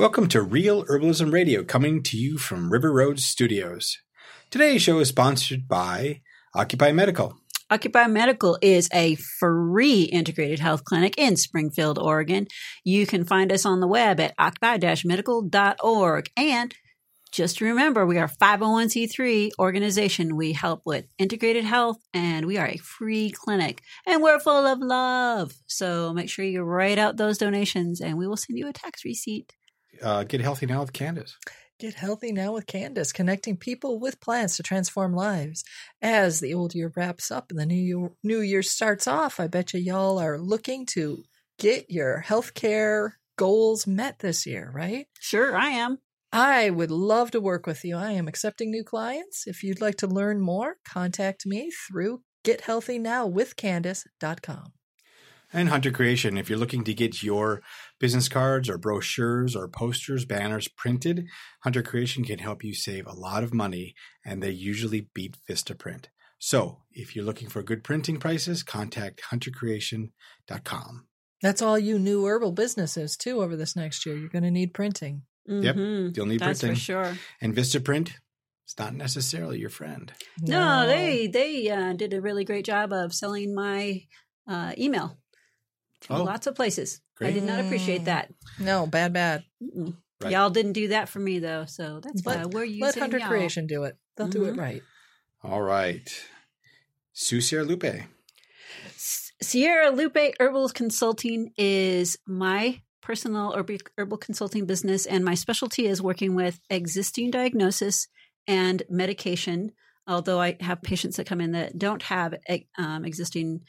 Welcome to Real Herbalism Radio, coming to you from River Road Studios. Today's show is sponsored by Occupy Medical. Occupy Medical is a free integrated health clinic in Springfield, Oregon. You can find us on the web at occupy-medical.org. And just remember, we are a 501c3 organization. We help with integrated health and we are a free clinic and we're full of love. So make sure you write out those donations and we will send you a tax receipt. Uh, get healthy now with Candace. Get healthy now with Candace, connecting people with plants to transform lives. As the old year wraps up and the new year, new year starts off, I bet you y'all are looking to get your healthcare goals met this year, right? Sure, I am. I would love to work with you. I am accepting new clients. If you'd like to learn more, contact me through gethealthynowwithcandace.com. And Hunter Creation, if you're looking to get your business cards or brochures or posters, banners printed, Hunter Creation can help you save a lot of money and they usually beat Vista Print. So if you're looking for good printing prices, contact huntercreation.com. That's all you new herbal businesses too over this next year. You're going to need printing. Yep, Mhm. you'll need That's printing. for sure. And Vista Print, it's not necessarily your friend. No, they they uh, did a really great job of selling my uh, email to Oh. lots of places. I did not appreciate that. No, bad, bad. Right. Y'all didn't do that for me though, so that's why Let- we're using Let Hunter y'all. Creation do it. They'll do it Mhm. right. All right. Sue Sierra Lupe. Sierra Lupe Herbal Consulting is my personal herbal consulting business, and my specialty is working with existing diagnosis and medication. Although I have patients that come in that don't have eh, um, existing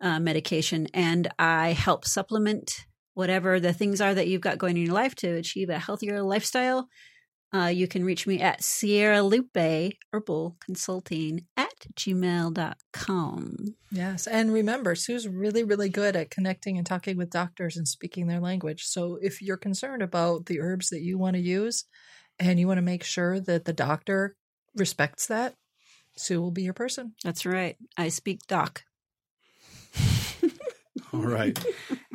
uh, medication, and I help supplement whatever the things are that you've got going in your life to achieve a healthier lifestyle. Uh, you can reach me at Sierra Lupe Herbal Consulting at gmail.com. Yes. And remember, Sue's really, really good at connecting and talking with doctors and speaking their language. So if you're concerned about the herbs that you want to use and you want to make sure that the doctor respects that, Sue will be your person. That's right. I speak doc. All right.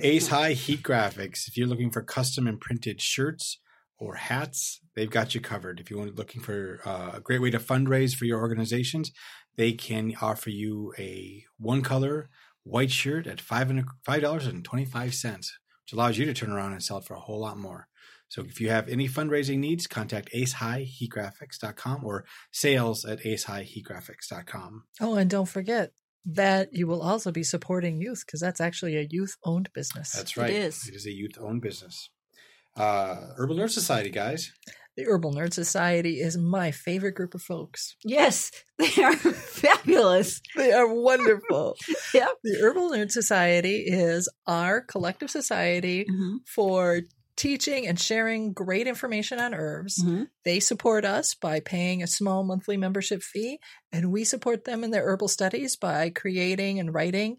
Ace High Heat Graphics. If you're looking for custom imprinted shirts or hats, they've got you covered. If you're looking for uh, a great way to fundraise for your organizations, they can offer you a one color white shirt at five and five dollars and twenty five cents, which allows you to turn around and sell it for a whole lot more. So if you have any fundraising needs, contact acehighheatgraphics.com or sales at acehighheatgraphics.com. Oh, and don't forget that you will also be supporting youth because that's actually a youth owned business. That's right. It is. It is a youth owned business. Uh, Herbal Nerd Society, guys. the Herbal Nerd Society is my favorite group of folks. Yes, they are fabulous. They are wonderful. Yep. The Herbal Nerd Society is our collective society Mm-hmm. for teaching and sharing great information on herbs. Mhm. They support us by paying a small monthly membership fee, and we support them in their herbal studies by creating and writing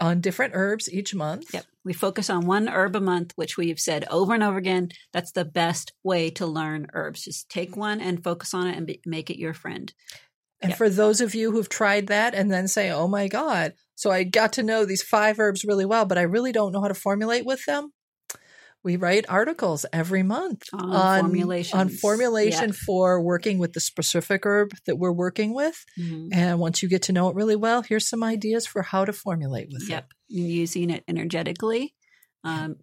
on different herbs each month. Yep. We focus on one herb a month, which we've said over and over again. That's the best way to learn herbs. Just take one and focus on it and be, make it your friend. And Yep. for those of you who've tried that and then say, oh my God, so I got to know these five herbs really well, but I really don't know how to formulate with them. We write articles every month On formulations. on formulation Yep. for working with the specific herb that we're working with. Mhm. And once you get to know it really well, here's some ideas for how to formulate with it. Yep. Using it energetically. Um,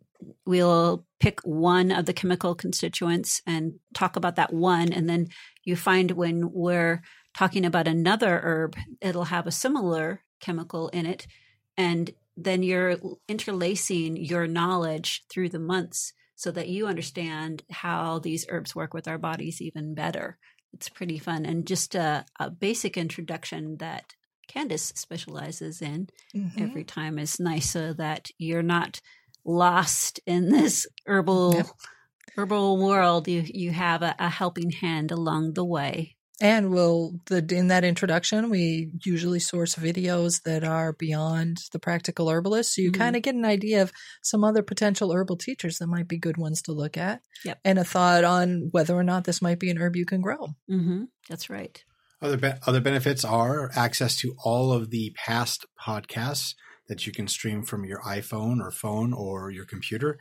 we'll pick one of the chemical constituents and talk about that one. And then you find when we're talking about another herb, it'll have a similar chemical in it. And then you're interlacing your knowledge through the months so that you understand how these herbs work with our bodies even better. It's pretty fun. And just a, a basic introduction that Candace specializes in Mhm. every time is nice so that you're not lost in this herbal Yep. herbal world. You you have a, a helping hand along the way. And we'll the in that introduction, we usually source videos that are beyond the practical herbalist, so you Mhm. kind of get an idea of some other potential herbal teachers that might be good ones to look at, Yep. and a thought on whether or not this might be an herb you can grow. Mm-hmm. That's right. Other be- other benefits are access to all of the past podcasts that you can stream from your iPhone or phone or your computer.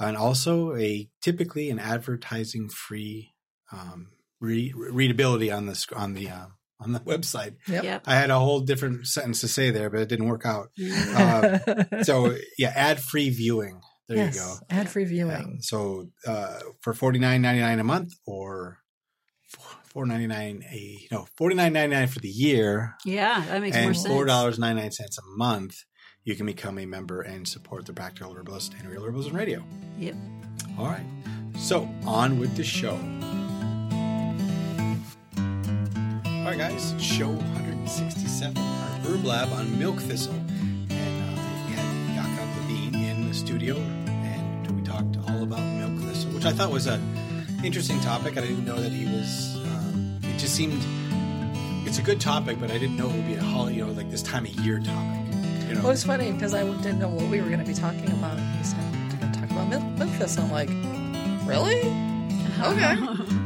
and also a typically an advertising free um, re- readability on the sc- on the uh, on the website. Yep. Yep. I had a whole different sentence to say there, but it didn't work out. Uh, So yeah, ad free viewing. There yes, you go. Ad free Yeah. viewing. So uh, for forty nine ninety nine a month or four ninety nine a no forty nine ninety nine for the year yeah, that makes more sense. four dollars ninety nine cents a month, you can become a member and support the Practical Herbalist and Real Herbalism Radio. Yep. All right. So on with the show. All right, guys. Show 167, our Herb Lab on milk thistle, and uh, we had Jakob Levine in the studio, and we talked all about milk thistle, which I thought was a interesting topic. I didn't know that he was. Um, it just seemed it's a good topic, but I didn't know it would be a hol- you know like this time of year topic. You know. Well, it's funny because I didn't know what we were going to be talking about. He said, We're going to talk about milk, milk thistle. I'm like, really? Okay.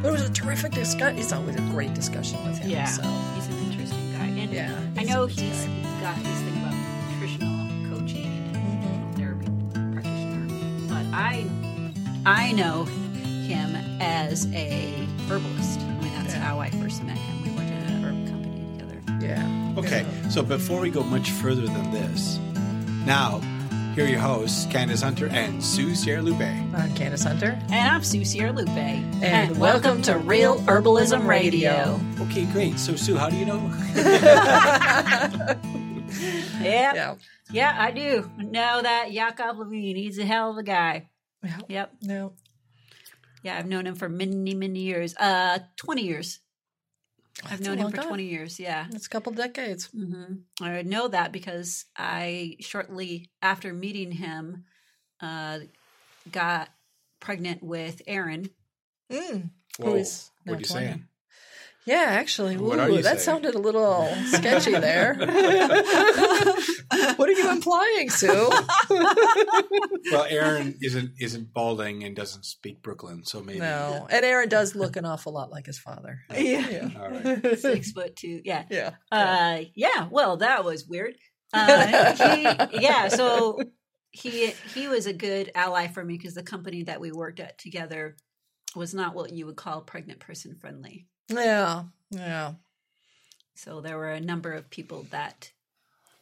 But it was a terrific discussion. It's always a great discussion with him. Yeah. So, he's an interesting guy. And yeah. I know a good he's guy. got his thing about nutritional coaching and mm-hmm. therapy practitioner. But I I know him as a herbalist. I mean, that's Yeah. how I first met him. We worked at a herb company together. Yeah. Okay, so before we go much further than this, now here are your hosts, Candace Hunter and Sue Sierra Lupe. I'm Candace Hunter. And I'm Sue Sierra Lupe. And, And welcome to Real Herbalism Radio. Okay, great. So Sue, how do you know? Yep. yeah. Yeah, I do know that Yakov Levine. He's a hell of a guy. Yeah. Yep. No. Yeah, I've known him for many, many years. Uh, 20 years. I've That's known him for time. 20 years. Yeah. It's a couple decades. hmm I know that because I shortly after meeting him, uh, got pregnant with Aaron. Mm. Whoa, is now what are you 20. saying? Yeah, actually. What ooh, are you that saying? sounded a little sketchy there. what are you implying, Sue? Well, Aaron isn't isn't balding and doesn't speak Brooklyn, so maybe. no. And Aaron does look an awful lot like his father. Yeah. All right. Six foot two. Yeah. Yeah. Uh, yeah. Well, that was weird. Uh, he, yeah. So he he was a good ally for me because the company that we worked at together was not what you would call pregnant person friendly. Yeah. Yeah. So there were a number of people that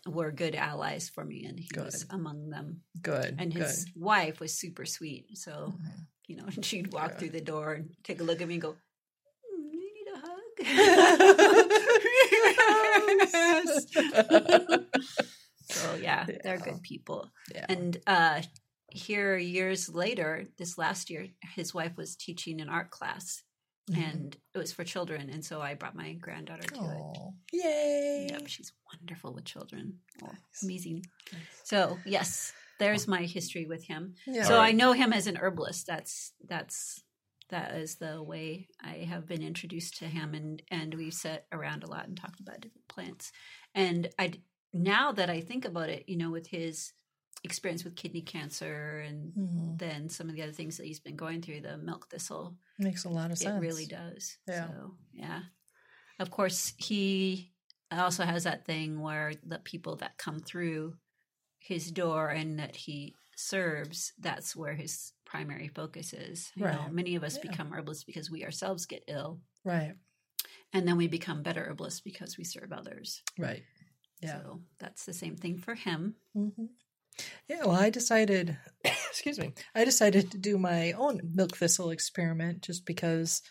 were good allies for me, and he was among them. Good. And good. his wife was super sweet. So Mhm. you know, she'd walk Yeah. through the door and take a look at me and go, "Mm, "You need a hug." so yeah, they're good people. Yeah. And uh, here, years later, this last year, his wife was teaching an art class, Mhm. and it was for children. And so I brought my granddaughter to it. Aw. Yay. Yep, she's wonderful with children. Nice. amazing. Nice. So yes, there's my history with him. Yeah. So All I know him as an herbalist. That's that's that is the way I have been introduced to him, and and we've sat around a lot and talked about different plants. And I now that I think about it, you know, with his experience with kidney cancer and Mhm. then some of the other things that he's been going through, the milk thistle, Makes a lot of sense. it really does. Yeah. So, yeah. Of course, he also has that thing where the people that come through his door and that he serves, that's where his primary focus is. You know, many of us Yeah. become herbalists because we ourselves get ill, Right. and then we become better herbalists because we serve others. Right. Yeah. So that's the same thing for him. hmm Yeah, well, I decided, excuse me, I decided to do my own milk thistle experiment just because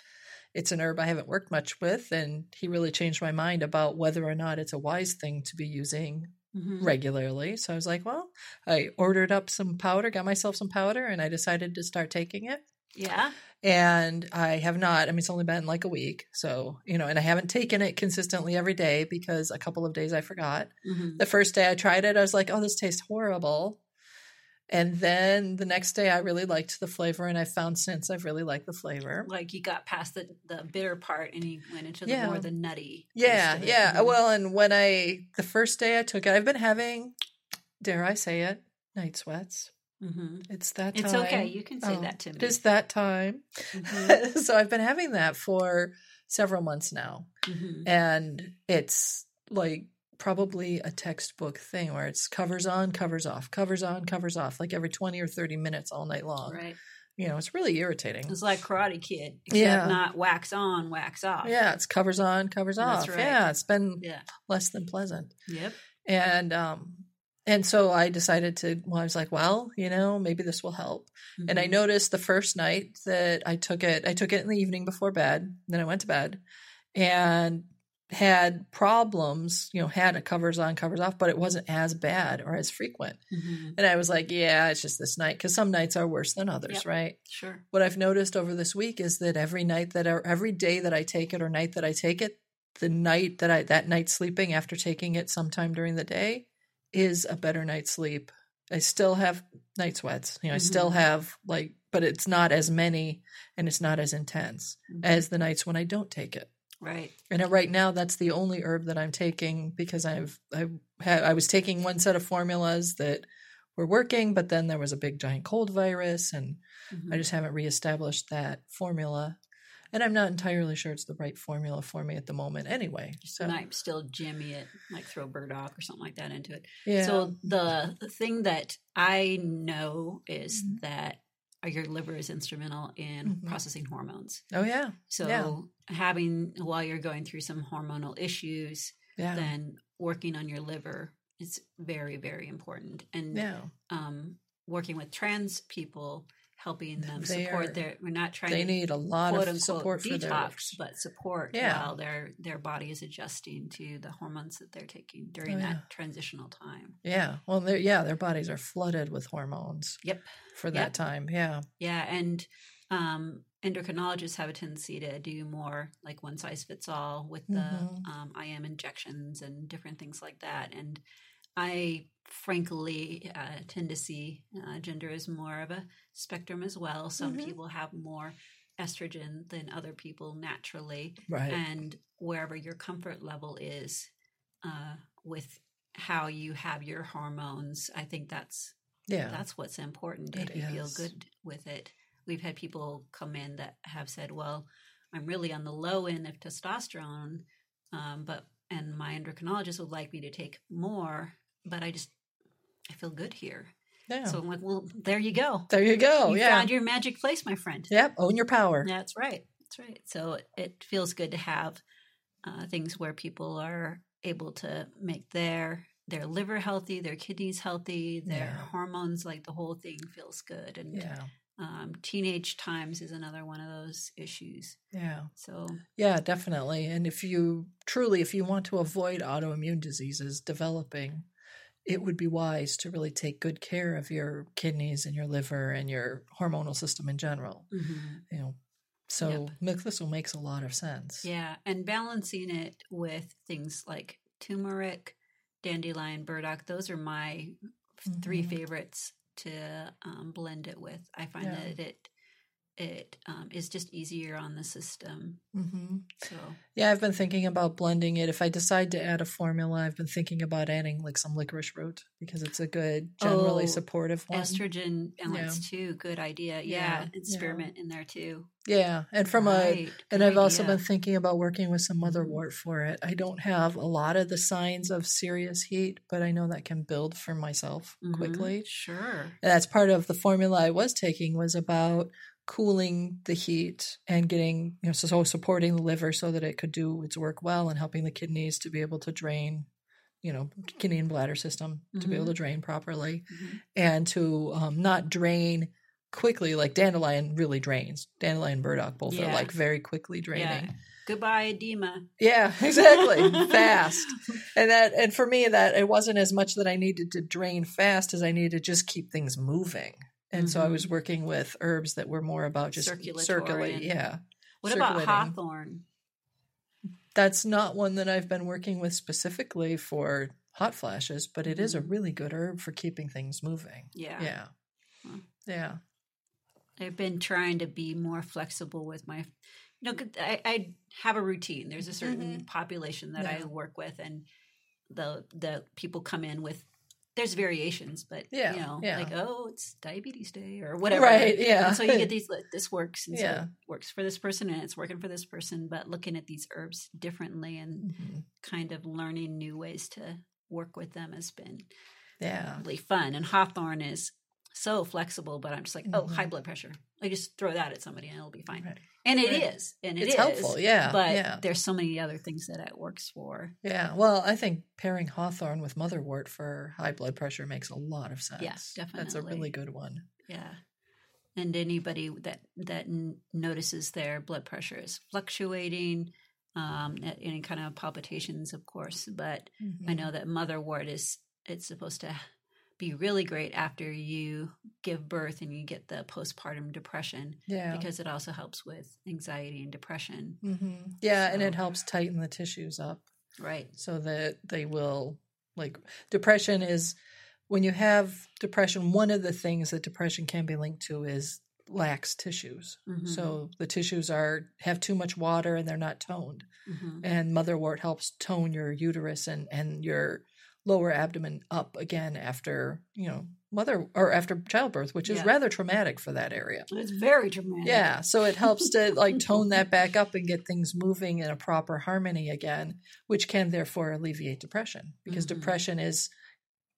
it's an herb I haven't worked much with, and he really changed my mind about whether or not it's a wise thing to be using Mhm. regularly. So I was like, well, I ordered up some powder, got myself some powder, and I decided to start taking it. Yeah. And I have not, I mean, it's only been like a week. So, you know, and I haven't taken it consistently every day because a couple of days I forgot. Mhm. The first day I tried it, I was like, oh, this tastes horrible. And then the next day I really liked the flavor, and I found since I've really liked the flavor. Like you got past the, the bitter part and you went into the Yeah. more the nutty. Yeah, taste of it. yeah. Mhm. Well, and when I, the first day I took it, I've been having, dare I say it, night sweats. Mhm. It's that time. It's okay. You can say Oh, that to me. It is that time. Mhm. so I've been having that for several months now. Mhm. and it's like probably a textbook thing where it's covers on, covers off, covers on, covers off, like every 20 or 30 minutes all night long. Right. You know, it's really irritating. It's like Karate Kid, except Yeah. not wax on, wax off. Yeah, it's covers on, covers That's off. right. Yeah, it's been Yeah. less than pleasant. Yep. And um and so I decided to well, I was like, well, you know, maybe this will help. And I Mhm. noticed the first night that I took it, I took it in the evening before bed. Then I went to bed and had problems, you know, had a covers on, covers off, but it wasn't as bad or as frequent. Mhm. And I was like, yeah, it's just this night because some nights are worse than others, Yep. right? Sure. What I've noticed over this week is that every night that or every day that I take it or night that I take it, the night that I that night sleeping after taking it sometime during the day is a better night's sleep. I still have night sweats. You know, I still Mhm. have like but it's not as many and it's not as intense Mhm. as the nights when I don't take it. Right. And right now, that's the only herb that I'm taking because I've I had I was taking one set of formulas that were working, but then there was a big giant cold virus, and Mhm. I just haven't reestablished that formula. And I'm not entirely sure it's the right formula for me at the moment, anyway. So I might still jimmy it, like throw burdock or something like that into it. yeah, So the, thing that I know is Mhm. that your liver is instrumental in Mhm. processing hormones. oh yeah, So Yeah. having while you're going through some hormonal issues, yeah, then working on your liver is very very important. And yeah. um, working with trans people, helping them They support their. We're not trying They to need a lot quote of unquote support for detox, but support Yeah. while their their body is adjusting to the hormones that they're taking during Oh, that transitional time. Yeah, well, they're, yeah, their bodies are flooded with hormones Yep. for that Yep. time. Yeah, Yeah, and um, endocrinologists have a tendency to do more like one size fits all with the Mhm. um, IM injections and different things like that. And I frankly uh, tend to see uh, gender as more of a spectrum as well. Some Mhm. people have more estrogen than other people naturally. right. and wherever your comfort level is uh, with how you have your hormones i think that's yeah, that's what's important It if you feel good with it we've had people come in that have said well i'm really on the low end of testosterone um, but and my endocrinologist would like me to take more but i just i feel good here yeah. so i'm like well there you go there you go. you yeah. found your magic place my friend Yep, own your power. that's right. That's right. So it feels good to have uh, things where people are able to make their their liver healthy, their kidneys healthy, their Yeah. hormones, like the whole thing feels good. And Yeah, um, teenage times is another one of those issues. yeah, So yeah, definitely. And if you truly, if you want to avoid autoimmune diseases developing, it would be wise to really take good care of your kidneys and your liver and your hormonal system in general. mhm. You know, so milk thistle makes a lot of sense. yeah, and balancing it with things like turmeric, dandelion, burdock. Those are my three Mhm. favorites to um, blend it with. I find Yeah. that it it um, is just easier on the system. hmm So Yeah, I've been thinking about blending it. If I decide to add a formula, I've been thinking about adding like some licorice root because it's a good, generally Oh, supportive one. estrogen balance too. Good idea. Yeah, Yeah, and yeah. in there too. Yeah, and from a Right, and good I've also been thinking about working with some motherwort for it. I don't have a lot of the signs of serious heat, but I know that can build for myself Mhm, quickly. Sure. And that's part of the formula I was taking was about cooling the heat and getting you know so, supporting the liver so that it could do its work well and helping the kidneys to be able to drain you know kidney and bladder system to be able to drain properly Mhm. and to um, not drain quickly like dandelion really drains dandelion burdock both Yeah. are like very quickly Yeah. draining Goodbye, edema. yeah, exactly. fast. And that and for me that it wasn't as much that I needed to drain fast as I needed to just keep things moving. And so I Mhm. was working with herbs that were more about just Circulatory circulate. Yeah. What about hawthorn? That's not one that I've been working with specifically for hot flashes, but it is a Mhm. really good herb for keeping things moving. Yeah. Yeah. Huh. Yeah. I've been trying to be more flexible with my, you know, I, I have a routine. There's a certain population that I work with, and the the people come in with there's variations, but Yeah, you know, yeah. like oh, it's diabetes day or whatever. Right, yeah. And so you get these. This works, and so Yeah. it works for this person, and it's working for this person. But looking at these herbs differently and Mhm. kind of learning new ways to work with them has been Yeah. really fun. And hawthorn is so flexible, but I'm just like, oh, Mhm. high blood pressure. I just throw that at somebody and it'll be fine. Right. And it Right. is, and it It's is, helpful. Yeah. But yeah. there's so many other things that it works for. Yeah. Well, I think pairing hawthorn with motherwort for high blood pressure makes a lot of sense. Yeah, definitely, That's a really good one. Yeah. And anybody that that notices their blood pressure is fluctuating, um, any kind of palpitations, of course. But I Mhm. know that motherwort is it's supposed to be really great after you give birth and you get the postpartum depression Yeah. because it also helps with anxiety and depression. hmm Yeah, and it helps tighten the tissues up Right. so that they will like depression is when you have depression. One of the things that depression can be linked to is lax tissues. Mhm. So the tissues are have too much water and they're not toned. Mhm. and motherwort helps tone your uterus and and your lower abdomen up again after you know mother or after childbirth which is Yeah. rather traumatic for that area it's very traumatic. yeah so it helps to like tone that back up and get things moving in a proper harmony again which can therefore alleviate depression because Mhm. depression is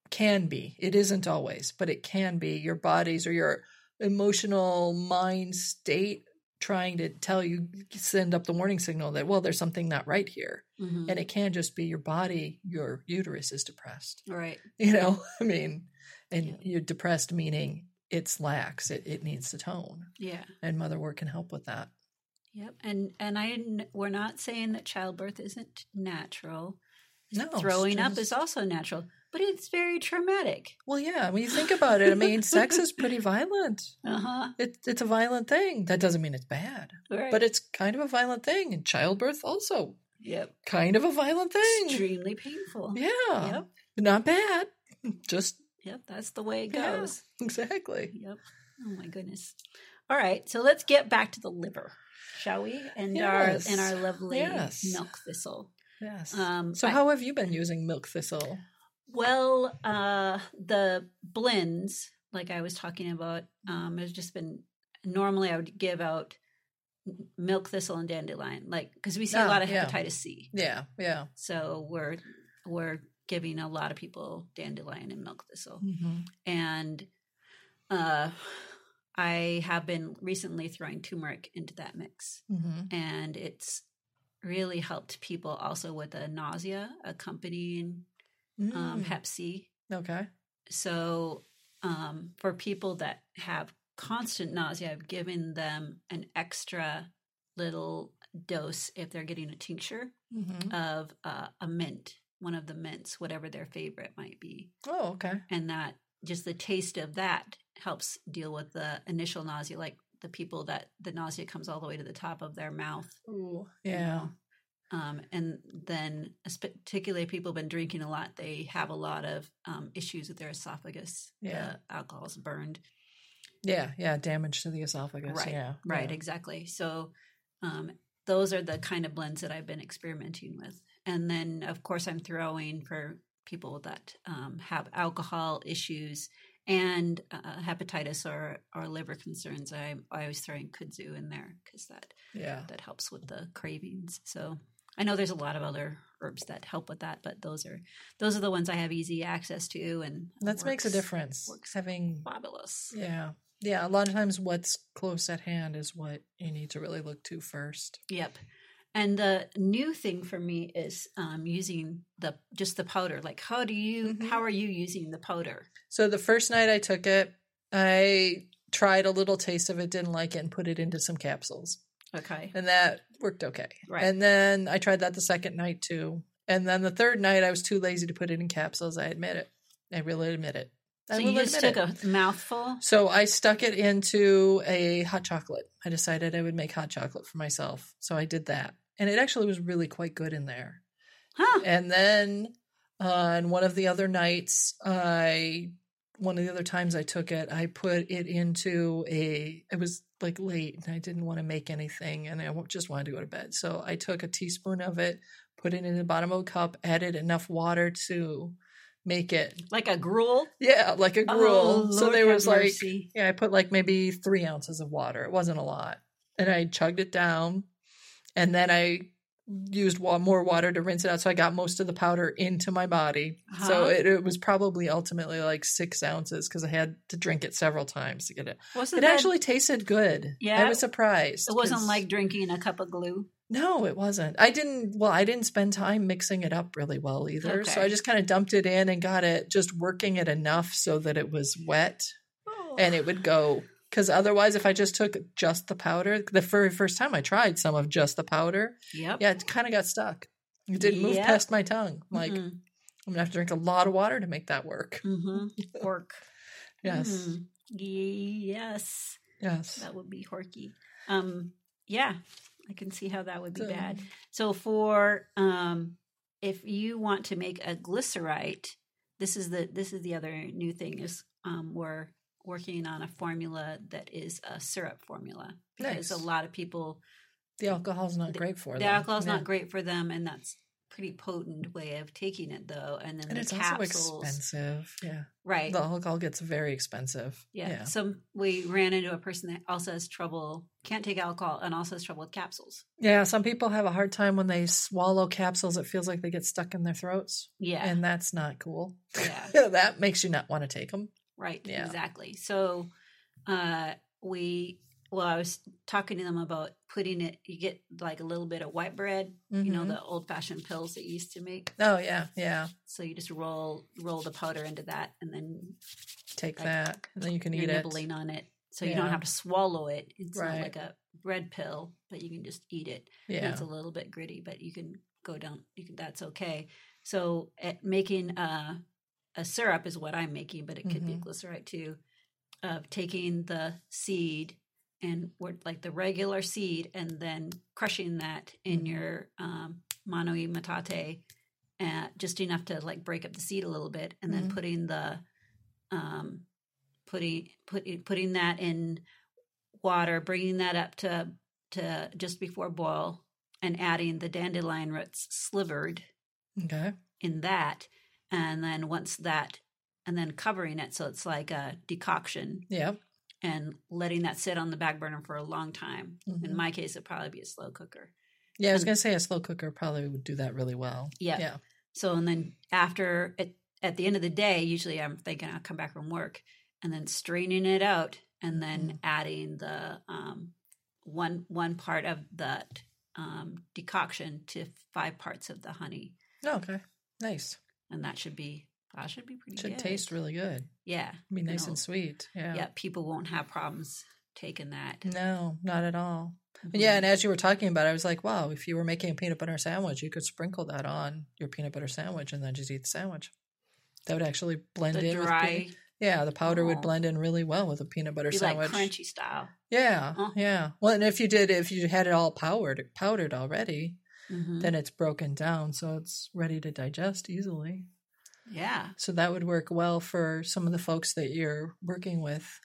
can be it isn't always but it can be your body's or your emotional mind state trying to tell you send up the warning signal that well there's something not right here Mhm. and it can just be your body your uterus is depressed right. you know i mean and Yeah. you're depressed meaning it's lax it, it needs to tone Yeah. and motherwort can help with that Yep. And and i we're not saying that childbirth isn't natural. no Throwing up is also natural, but it's very traumatic. well yeah when you think about it i mean sex is pretty violent Uh huh. it, it's a violent thing that doesn't mean it's bad Right. but it's kind of a violent thing and childbirth also yep. kind of a violent thing Extremely painful. yeah Yep. not bad just Yep. That's the way it Yeah. goes. exactly Yep. Oh my goodness. All right. So let's get back to the liver, shall we? And Yes. our and our lovely Yes. milk thistle. yes Um, so I- how have you been using milk thistle Well, uh, the blends, like I was talking about, um, has just been normally I would give out milk thistle and dandelion, like because we see a Ah, lot of yeah. hepatitis C, yeah yeah so we're we're giving a lot of people dandelion and milk thistle, mm-hmm. and uh, I have been recently throwing turmeric into that mix, Mm-hmm. and it's really helped people also with the nausea accompanying um, Mm. Hep C. okay So, um, for people that have constant nausea, I've given them an extra little dose if they're getting a tincture mm-hmm. of uh, a mint, one of the mints, whatever their favorite might be. oh okay And that just the taste of that helps deal with the initial nausea, like the people that the nausea comes all the way to the top of their mouth. Ooh, you yeah know. Um, and then, particularly if people have been drinking a lot, they have a lot of um, issues with their esophagus. Yeah. The alcohol's burned. yeah yeah damage to the esophagus Right, yeah Right, yeah. exactly. So um, those are the kind of blends that I've been experimenting with. And then, of course, I'm throwing for people that um, have alcohol issues and uh, hepatitis or, or liver concerns. I, I was throwing kudzu in there because that yeah that helps with the cravings. So I know there's a lot of other herbs that help with that, but those are those are the ones I have easy access to, and that makes a difference works having Fabulous. yeah yeah a lot of times what's close at hand is what you need to really look to first Yep. And the new thing for me is um, using the just the powder. Like, how do you? Mhm. How are you using the powder? so the first night i took it i tried a little taste of it didn't like it and put it into some capsules Okay. and that worked okay. Right. And then I tried that the second night too. And then the third night, I was too lazy to put it in capsules. I admit it. I really admit it. I So you just took it. a mouthful. So I stuck it into a hot chocolate. I decided I would make hot chocolate for myself. So I did that. And it actually was really quite good in there. Huh. And then uh, on one of the other nights, I one of the other times I took it, I put it into a. It was like late, and I didn't want to make anything, and I just wanted to go to bed. So I took a teaspoon of it, put it in the bottom of a cup, added enough water to make it Like a gruel. yeah like a gruel. Oh, so there was like mercy. yeah, I put like maybe three ounces of water. It wasn't a lot, and I chugged it down, and then I used wa- more water to rinse it out. So I got most of the powder into my body. So Uh-huh. it, it was probably ultimately like six ounces because I had to drink it several times to get it. Wasn't It that- actually tasted good. Yeah. I was surprised. It wasn't like drinking a cup of glue. no, it wasn't. I didn't. Well, I didn't spend time mixing it up really well either. So I just kind of dumped it in and got it just working it enough so that it was wet and it would go. Because otherwise, if I just took just the powder, the very first time I tried some of just the powder, Yep. yeah, it kind of got stuck. It didn't move Yep. past my tongue. I'm like, Mhm. I'm gonna have to drink a lot of water to make that work. Mhm. Pork. Yes, Mhm. Yes. yes. That would be horky. Um, yeah, I can see how that would be So- bad. So for um, if you want to make a glycerite, this is the this is the other new thing is um, we're working on a formula that is a syrup formula because Nice. a lot of people The alcohol's not great for the them. alcohol's Yeah. not great for them, and that's pretty potent way of taking it though. And then and the it's capsules, also expensive. Yeah, right? the alcohol gets very expensive. Yeah. yeah. Some we ran into a person that also has trouble, can't take alcohol, and also has trouble with capsules. Yeah, some people have a hard time when they swallow capsules. It feels like they get stuck in their throats, Yeah. and that's not cool. yeah. that makes you not want to take them. Right. Yeah. Exactly. So uh we well, I was talking to them about putting it you get like a little bit of white bread, you know, Mhm. the old fashioned pills that you used to make. Oh yeah, yeah. So you just roll roll the powder into that and then Take Like, that, and then you can eat it. nibbling on it. So you don't have to swallow it. It's not like a bread pill, but you can just eat it. And Yeah, It's a little bit gritty, but you can go down. You can. That's okay. So at making a a syrup is what I'm making, but it could be Mhm. glycerite too. Of taking the seed and like the regular seed, and then crushing that in Mhm. your um, mono e matate, uh, just enough to like break up the seed a little bit, and then Mhm. putting the um, putting putting putting that in water, bringing that up to to just before boil, and adding the dandelion roots slivered okay. in that, and then once that, and then covering it so it's like a decoction, Yeah. and letting that sit on the back burner for a long time. In Mhm. my case, it'd probably be a slow cooker. Yeah, I was and- gonna say a slow cooker probably would do that really well. Yeah. Yeah. So and then after at at the end of the day, usually I'm thinking I'll come back from work and then straining it out and then Mhm. adding the um, one one part of that um, decoction to five parts of the honey, Oh, okay. Nice. And that should be that should be pretty. Should good. taste really good. yeah, Be nice and sweet. Yeah. yeah. People won't have problems taking that. No, not at all. Mhm. Yeah, and as you were talking about it, I was like, wow, if you were making a peanut butter sandwich, you could sprinkle that on your peanut butter sandwich and then just eat the sandwich. That would actually blend the in with dry, peanut- Yeah, the powder Oh. would blend in really well with a peanut butter be like sandwich. crunchy style. Yeah, Huh. yeah. Well, and if you did, if you had it all powdered, powdered already, Mhm. then it's broken down, so it's ready to digest easily. Yeah, So that would work well for some of the folks that you're working with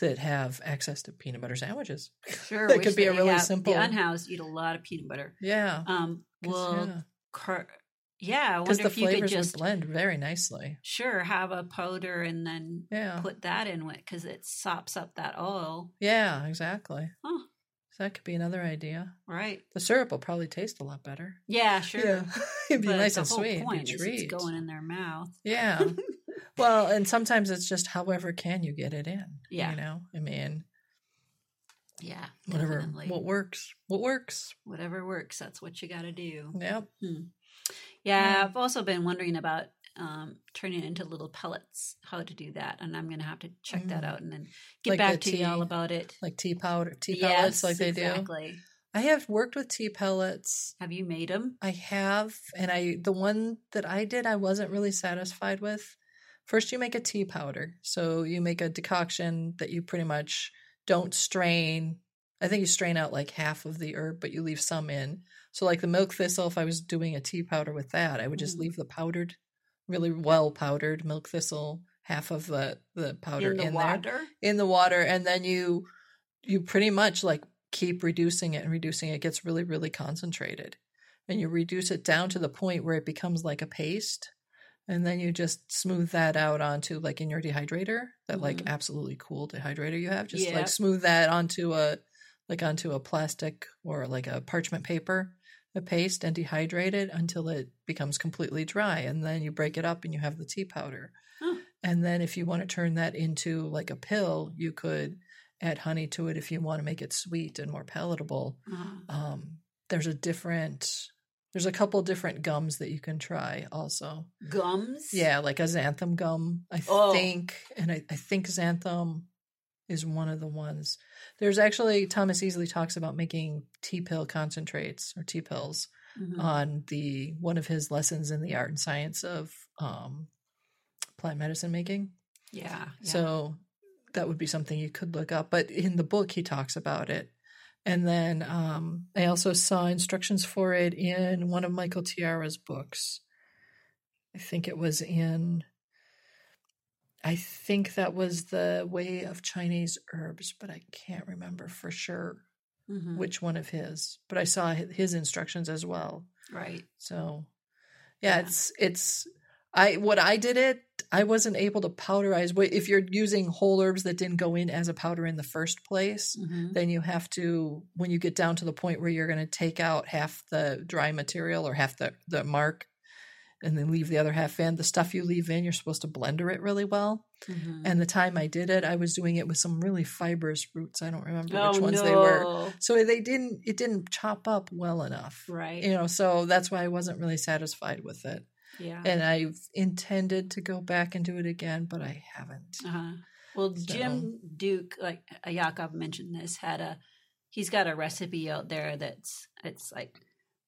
that have access to peanut butter sandwiches. sure. That wish could be a really have- simple- The unhoused eat a lot of peanut butter. Yeah, Um, well, yeah. cur- yeah, I because wonder the if you could flavors just would blend very nicely. sure have a powder and then Yeah, put that in with because it sops up that oil. yeah, exactly. Huh. That could be another idea. Right? The syrup will probably taste a lot better. Yeah, sure. Yeah. It'd be But nice and sweet. Point is it's going in their mouth. Yeah. well, and sometimes it's just however can you get it in. Yeah. You know, I mean, Yeah, whatever, definitely. what works, what works. Whatever works, that's what you got to do. Yep. Hmm. Yeah, Yeah. I've also been wondering about um, turning it into little pellets. How to do that, and I'm going to have to check that Mm. out and then get Like back to you all about it. Like tea powder, tea pellets, like they do. exactly. I have worked with tea pellets. Have you made them? I have, and I the one that I did, I wasn't really satisfied with. First, you make a tea powder, so you make a decoction that you pretty much don't strain. I think you strain out like half of the herb, but you leave some in. So, like the milk thistle, if I was doing a tea powder with that, I would just Mm. leave the powdered, really well powdered milk thistle, half of the the powder in the there water? in the water and then you you pretty much like keep reducing it and reducing it. it gets really really concentrated and you reduce it down to the point where it becomes like a paste and then you just smooth that out onto like in your dehydrator, that like Mhm. absolutely cool dehydrator you have. Just Yeah. like smooth that onto a like onto a plastic or like a parchment paper, a paste, and dehydrate it until it becomes completely dry, and then you break it up and you have the tea powder. Oh. And then if you want to turn that into like a pill, you could add honey to it if you want to make it sweet and more palatable. Uh, Um, there's a different there's a couple different gums that you can try also. gums. Yeah, like a xanthan gum, I Oh. think, and I, I think xanthan is one of the ones. There's actually Thomas Easley talks about making tea pill concentrates or tea pills Mhm. on the one of his lessons in the art and science of um, plant medicine making. yeah. yeah. So that would be something you could look up. But in the book, he talks about it. And then um, I also saw instructions for it in one of Michael Tierra's books. I think it was in, I think that was the Way of Chinese Herbs, but I can't remember for sure Mhm. which one of his. But I saw his instructions as well. right. So yeah, Yeah. it's it's I what I did it I wasn't able to powderize if you're using whole herbs that didn't go in as a powder in the first place, Mhm. then you have to when you get down to the point where you're going to take out half the dry material or half the the mark and then leave the other half in, the stuff you leave in, you're supposed to blender it really well. Mhm. And the time I did it, I was doing it with some really fibrous roots. I don't remember oh, which ones no. they were. So they didn't it didn't chop up well enough Right. you know so that's why i wasn't really satisfied with it yeah. and i've intended to go back and do it again but i haven't Uh-huh. Well, So- Jim Duke, like uh, Yakov mentioned this, had a he's got a recipe out there that's it's like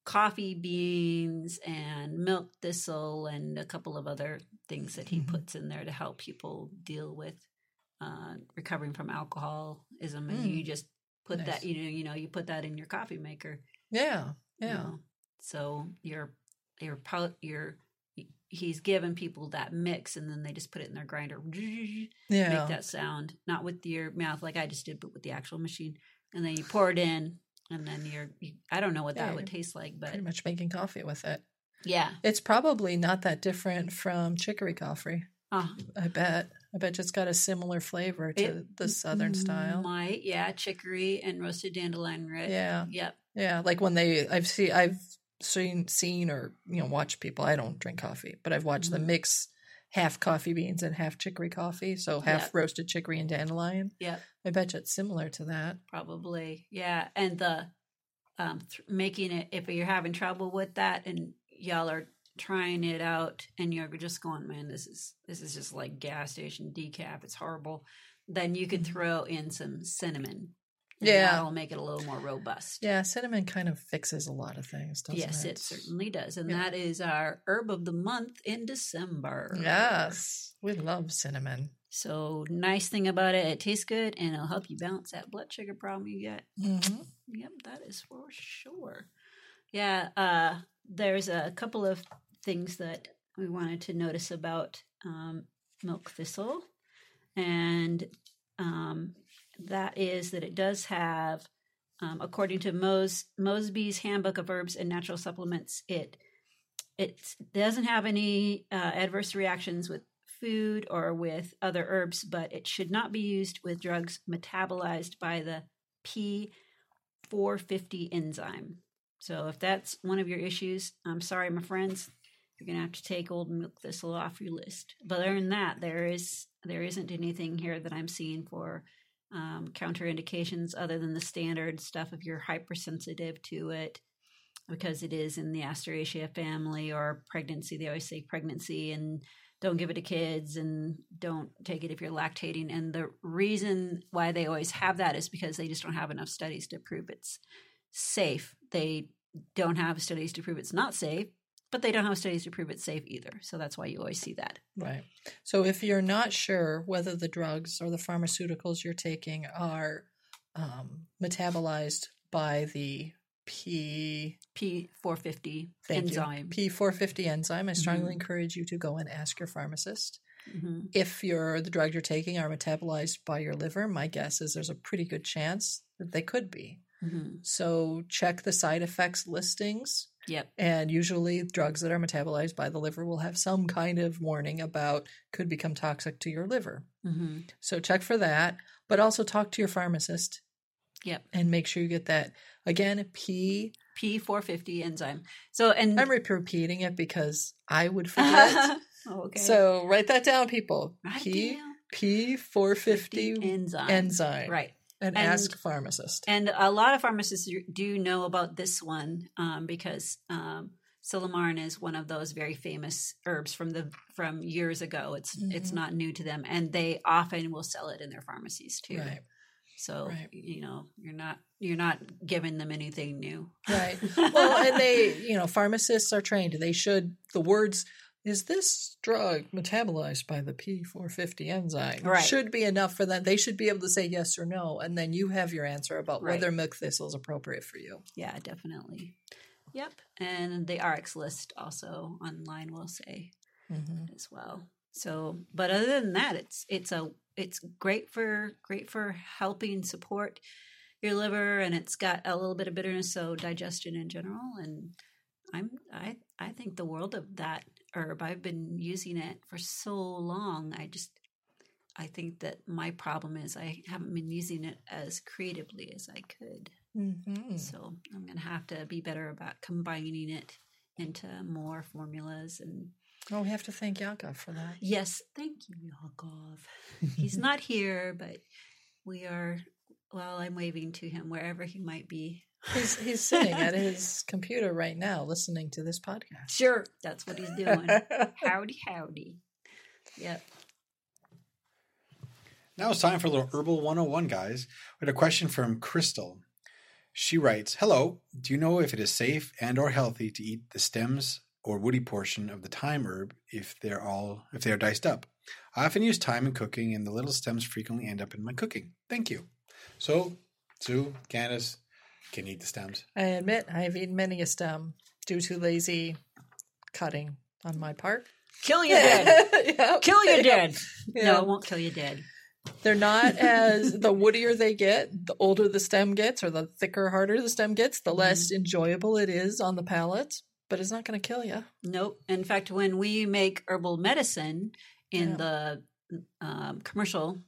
coffee beans and milk thistle and a couple of other things that he Mhm. puts in there to help people deal with uh, recovering from alcoholism. And Mm. you just put Nice. that, you know, you know, you put that in your coffee maker. yeah you yeah know. So your your pow- your he's giving people that mix, and then they just put it in their grinder. yeah Make that sound, not with your mouth like I just did, but with the actual machine. And then you pour it in, and then you're. You, I don't know what Yeah, that would taste like, but pretty much making coffee with it yeah. it's probably not that different from chicory coffee Uh, i bet i bet it's got a similar flavor to It the southern style might yeah, chicory and roasted dandelion root. yeah Yep. yeah like when they i've seen i've seen seen or you know watched people i don't drink coffee but i've watched them Mhm. mix half coffee beans and half chicory coffee so half Yeah. roasted chicory and dandelion Yeah, i bet you it's similar to that Probably, yeah. And the um, th- making it if you're having trouble with that, and y'all are trying it out, and you're just going, man, this is this is just like gas station decaf. It's horrible. Then you can Mhm. throw in some cinnamon. Yeah. that'll make it a little more robust. Yeah, cinnamon kind of fixes a lot of things, doesn't yes, it? it certainly does, and Yeah. that is our herb of the month in December. Yes, we love cinnamon. So nice thing about it, it tastes good, and it'll help you balance that blood sugar problem you get. Mm-hmm. Yep, that is for sure. Yeah, uh, there's a couple of things that we wanted to notice about um, milk thistle, and um, that is that it does have, um, according to Mos Mosby's Handbook of Herbs and Natural Supplements, it it doesn't have any uh, adverse reactions with food or with other herbs, but it should not be used with drugs metabolized by the P450 enzyme. So if that's one of your issues, I'm sorry, my friends, you're gonna have to take old milk thistle off your list. But other than that, there is there isn't anything here that I'm seeing for um, counterindications other than the standard stuff if you're hypersensitive to it because it is in the Asteraceae family or pregnancy. They always say pregnancy and don't give it to kids and don't take it if you're lactating. And the reason why they always have that is because they just don't have enough studies to prove it's safe. They don't have studies to prove it's not safe, but they don't have studies to prove it's safe either. So that's why you always see that. Right. So if you're not sure whether the drugs or the pharmaceuticals you're taking are um, metabolized by the P P450 enzyme. you, P450 enzyme, I strongly Mhm. encourage you to go and ask your pharmacist. Mhm. If your the drug you're taking are metabolized by your liver, my guess is there's a pretty good chance that they could be. Mhm. So check the side effects listings Yep. And usually, drugs that are metabolized by the liver will have some kind of warning about could become toxic to your liver. Mm-hmm. So check for that, but also talk to your pharmacist Yep. and make sure you get that. Again, P. P450 enzyme. So and I'm repeating it because I would forget. oh, okay. So write that down, people. Right P down. P450 enzyme. enzyme. Right. And, And- ask pharmacist. And a lot of pharmacists do know about this one um, because um, Silymarin is one of those very famous herbs from the from years ago. It's it's Mhm. not new to them, and they often will sell it in their pharmacies too. Right. So Right. you know you're not you're not giving them anything new. Right. Well, and they, you know, pharmacists are trained. They should, the words, is this drug metabolized by the P450 enzyme? Right. Should be enough for them. They should be able to say yes or no. And then you have your answer about Right. whether milk thistle is appropriate for you. yeah, definitely. Yep, and the RX list also online will say Mm-hmm. as well. So, but other than that, it's it's a it's great for great for helping support your liver, and it's got a little bit of bitterness, so digestion in general. And I'm I I think the world of that herb. I've been using it for so long. I just I think that my problem is I haven't been using it as creatively as I could. Mm-hmm. So I'm gonna have to be better about combining it into more formulas and Oh, we have to thank Yakov for that. Yes, thank you, Yakov. He's not here, but we are. Well, I'm waving to him wherever he might be. He's he's sitting at his computer right now listening to this podcast. Sure, that's what he's doing. howdy, howdy. Yep. Now it's time for a little Herbal 101, guys. We had a question from Crystal. She writes, Hello, do you know if it is safe and or healthy to eat the stems or woody portion of the thyme herb if they're all if they are diced up? I often use thyme in cooking and the little stems frequently end up in my cooking. Thank you. So, Sue, Candace, can you eat the stems? I admit I have eaten many a stem due to lazy cutting on my part. Kill you dead. yeah. Kill you dead. Yeah. No, it won't kill you dead. They're not as the woodier they get, the older the stem gets, or the thicker, harder the stem gets, the less enjoyable it is on the palate. But it's not going to kill you. Nope. In fact, when we make herbal medicine in Yeah. the um, commercial,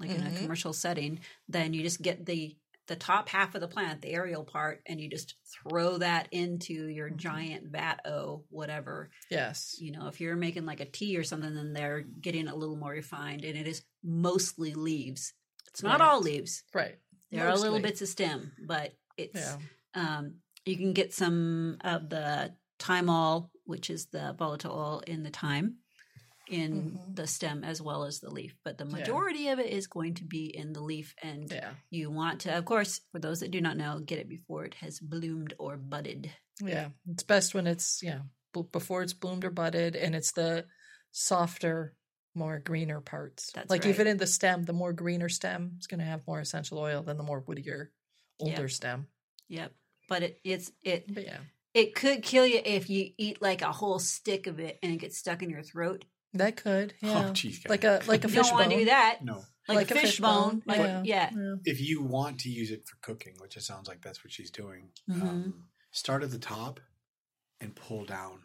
like in a Mhm. commercial setting, then you just get the the top half of the plant, the aerial part, and you just throw that into your Mhm. giant vat o whatever. Yes. You know, if you're making like a tea or something, then they're getting a little more refined, and it is mostly leaves. It's not Right. all leaves. Right. There are little bits of stem, but it's Yeah. um, you can get some of the thymol, which is the volatile oil in the thyme, in Mhm. the stem as well as the leaf. But the Yeah. majority of it is going to be in the leaf, and Yeah. you want to, of course, for those that do not know, get it before it has bloomed or budded. Yeah. It's best when it's, yeah, before it's bloomed or budded and it's the softer, more greener parts. That's like right. even in the stem, the more greener stem is going to have more essential oil than the more woodier, older Yeah. stem. Yep. But it it's it But yeah, it could kill you if you eat like a whole stick of it and it gets stuck in your throat. That could. Yeah. Oh, geez, like a like a You fish don't want to do that. No. Like, Like a a fish fish bone. bone, Like yeah. yeah. Yeah. If you want to use it for cooking, which it sounds like that's what she's doing, Mhm. um, start at the top and pull down.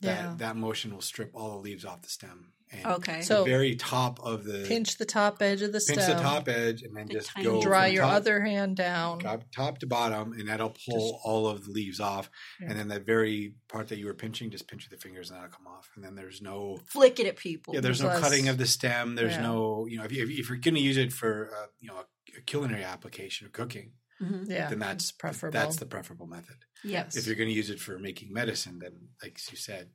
That Yeah. that motion will strip all the leaves off the stem. And Okay. the So- very top of the Pinch the top edge of the pinch stem. the top edge and then The just go Dry your top, other hand down. top, top to bottom, and that'll pull Just- all of the leaves off. Yeah. And then that very part that you were pinching, just pinch with the fingers and that'll come off. And then there's no Flick it at people. yeah, there's no Plus- cutting of the stem. There's Yeah. no you know if, you, if you're going to use it for uh, you know a, a culinary application of cooking, Mhm. Yeah, then that's preferable. That's the preferable method. Yes. If you're going to use it for making medicine, then like you said,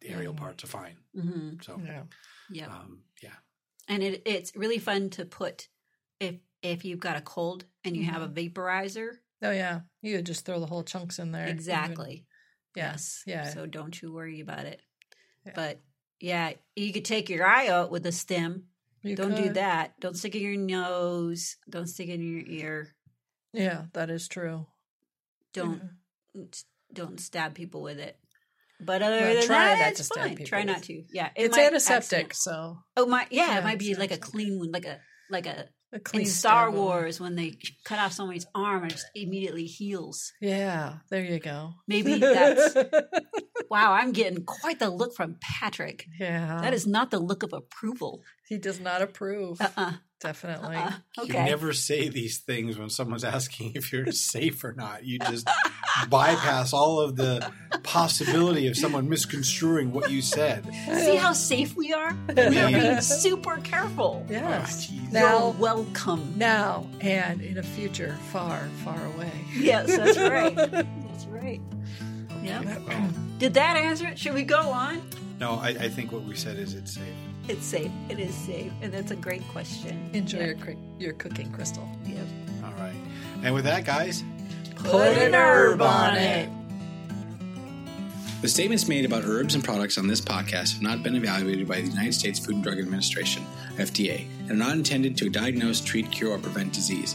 the aerial Mhm. parts are fine. hmm So yeah. Yep. um, yeah, and it, it's really fun to put if if you've got a cold and you have a vaporizer. Oh yeah, you could just throw the whole chunks in there. You would- Exactly. Yeah. Yes. Yeah. So don't you worry about it. Yeah. But yeah, you could take your eye out with a stem. You don't do that. Don't stick it in your nose. Don't stick it in your ear. Yeah, that is true. Don't don't stab people with it. But other Well, than try that, not it's to stab fine. people Try not to. Yeah, it It's antiseptic, accident- so Oh my, yeah, Yeah, it might be like a clean wound, like a like a A In Star wound. Wars, when they cut off somebody's arm and it just immediately heals. Yeah, there you go. Maybe that's wow. I'm getting quite the look from Patrick. yeah. That is not the look of approval. he does not approve. Uh uh Definitely. uh. You never say these things when someone's asking if you're safe or not. You just bypass all of the possibility of someone misconstruing what you said. See how safe we are? I We're being super careful. Yes. Ah, jeez. Now- You're welcome. now and in a future far, far away. Yes, that's right. That's right. Yeah. Did that answer it? Should we go on? no, I, I think what we said is it's safe. It's safe. It is safe, and that's a great question. Enjoy Yeah. your, your cooking, Crystal. Yep. All right. And with that, guys, Put an herb on it. The statements made about herbs and products on this podcast have not been evaluated by the United States Food and Drug Administration, FDA, and are not intended to diagnose, treat, cure, or prevent disease.